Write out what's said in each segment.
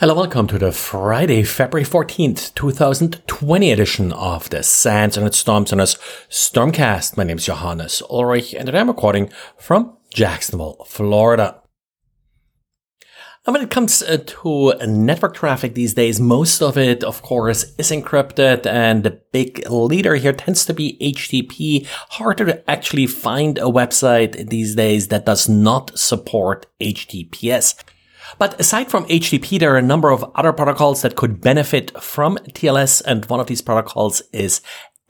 Hello, welcome to the Friday, February 14th, 2020 edition of the SANS and Internet Storm Center's Stormcast. My name is Johannes Ulrich and I'm recording from Jacksonville, Florida. And when it comes uh, to network traffic these days, most of it, of course, is encrypted and the big leader here tends to be HTTP. Harder to actually find a website these days that does not support HTTPS. But aside from HTTP, there are a number of other protocols that could benefit from TLS, and one of these protocols is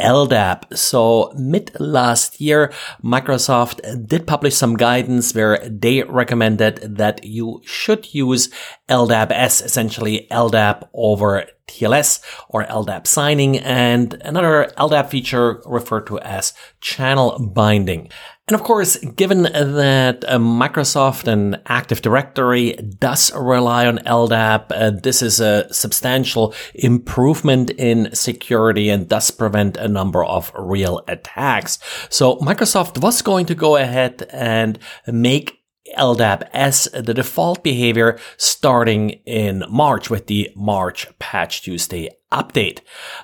LDAP. So mid last year, Microsoft did publish some guidance where they recommended that you should use LDAP S, essentially LDAP over TLS or LDAP signing and another LDAP feature referred to as channel binding. And of course, given that uh, Microsoft and Active Directory does rely on LDAP, uh, this is a substantial improvement in security and does prevent a number of real attacks. So Microsoft was going to go ahead and make LDAP as the default behavior starting in March with the March Patch Tuesday update.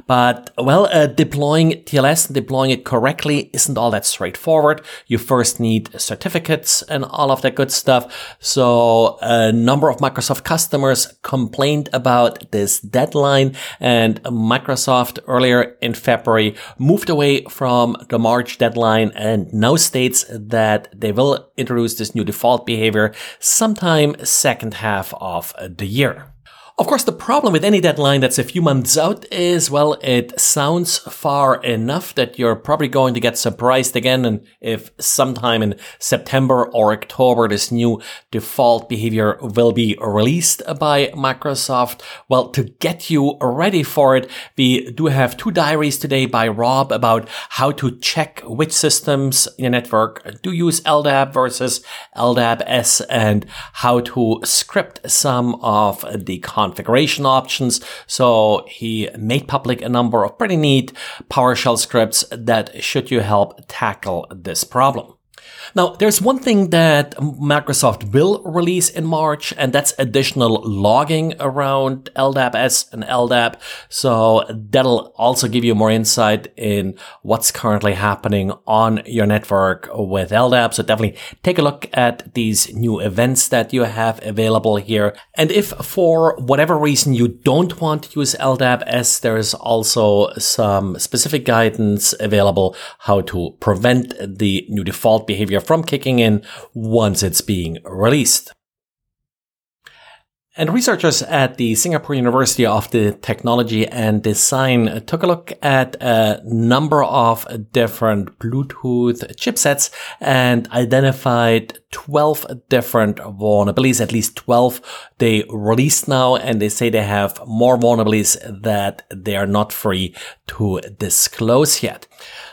But well, uh, deploying TLS and deploying it correctly isn't all that straightforward. You first need certificates and all of that good stuff. So a number of Microsoft customers complained about this deadline and Microsoft earlier in February moved away from the March deadline and now states that they will introduce this new default behavior sometime second half of the year. Of course, the problem with any deadline that's a few months out is, well, it sounds far enough that you're probably going to get surprised again. And if sometime in September or October, this new default behavior will be released by Microsoft, well, to get you ready for it, we do have two diaries today by Rob about how to check which systems in your network do use LDAP versus LDAP S and how to script some of the content configuration options. So he made public a number of pretty neat PowerShell scripts that should you help tackle this problem. Now, there's one thing that Microsoft will release in March, and that's additional logging around LDAP S and LDAP. So that'll also give you more insight in what's currently happening on your network with LDAP. So definitely take a look at these new events that you have available here. And if for whatever reason you don't want to use LDAP S, there is also some specific guidance available how to prevent the new default behavior from kicking in once it's being released. And researchers at the Singapore University of the Technology and Design took a look at a number of different Bluetooth chipsets and identified 12 different vulnerabilities, at least 12 they released now, and they say they have more vulnerabilities that they are not free to disclose yet.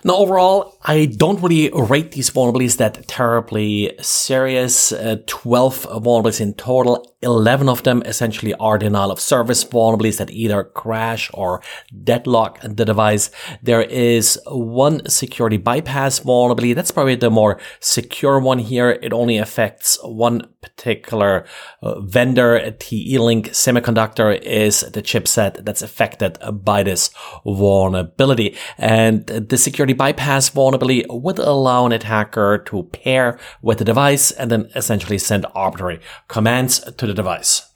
Now, overall, I don't really rate these vulnerabilities that terribly serious. Uh, 12 vulnerabilities in total. 11 of them essentially are denial of service vulnerabilities that either crash or deadlock the device. There is one security bypass vulnerability. That's probably the more secure one here. It only affects one particular uh, vendor. Telink Semiconductor is the chipset that's affected by this vulnerability. And the security bypass vulnerability would allow an attacker to pair with the device and then essentially send arbitrary commands to the device.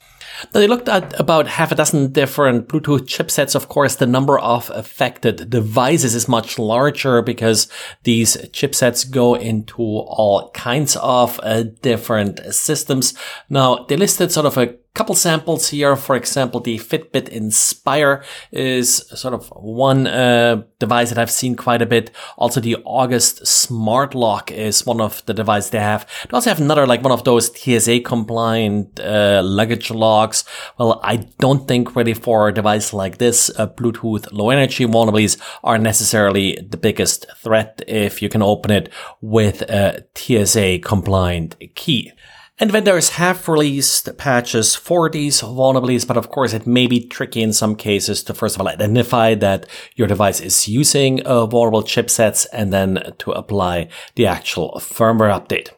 Now, they looked at about half a dozen different Bluetooth chipsets. Of course, the number of affected devices is much larger because these chipsets go into all kinds of uh, different systems. Now, they listed sort of a couple samples here. For example, the Fitbit Inspire is sort of one uh, device that I've seen quite a bit. Also, the August Smart Lock is one of the devices they have. They also have another, like one of those TSA compliant uh, luggage locks. Well, I don't think really for a device like this, uh, Bluetooth low energy vulnerabilities are necessarily the biggest threat if you can open it with a TSA compliant key. And vendors have released patches for these vulnerabilities, but of course it may be tricky in some cases to first of all identify that your device is using uh, vulnerable chipsets and then to apply the actual firmware update.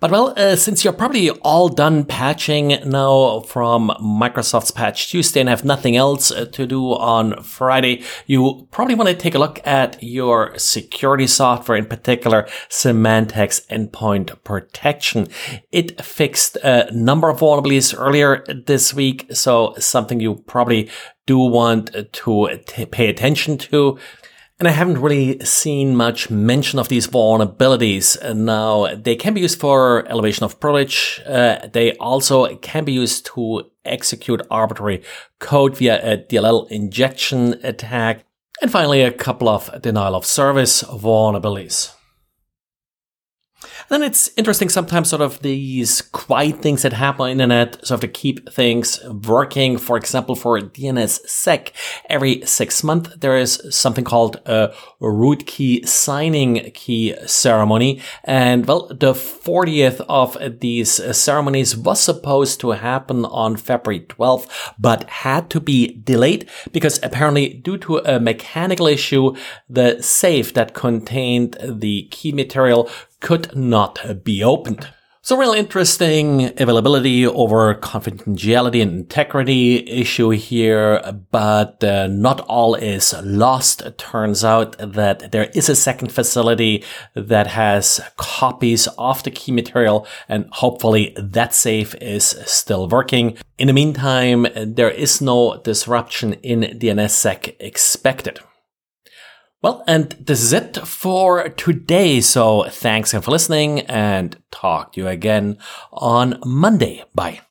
But well, uh, since you're probably all done patching now from Microsoft's Patch Tuesday and have nothing else uh, to do on Friday, you probably want to take a look at your security software, in particular Symantec's Endpoint Protection. It fixed a number of vulnerabilities earlier this week, so something you probably do want to t- pay attention to. And I haven't really seen much mention of these vulnerabilities. Now, they can be used for elevation of privilege. Uh, they also can be used to execute arbitrary code via a DLL injection attack. And finally, a couple of denial of service vulnerabilities. Then it's interesting sometimes sort of these quiet things that happen on the internet sort of to keep things working. For example, for DNSSEC, every six months there is something called a root key signing key ceremony. And well, the 40th of these ceremonies was supposed to happen on February 12th, but had to be delayed because apparently due to a mechanical issue, the safe that contained the key material could not be opened. So real interesting availability over confidentiality and integrity issue here, but uh, not all is lost. It turns out that there is a second facility that has copies of the key material and hopefully that safe is still working. In the meantime, there is no disruption in DNSSEC expected. Well, and this is it for today. So thanks again for listening and talk to you again on Monday. Bye.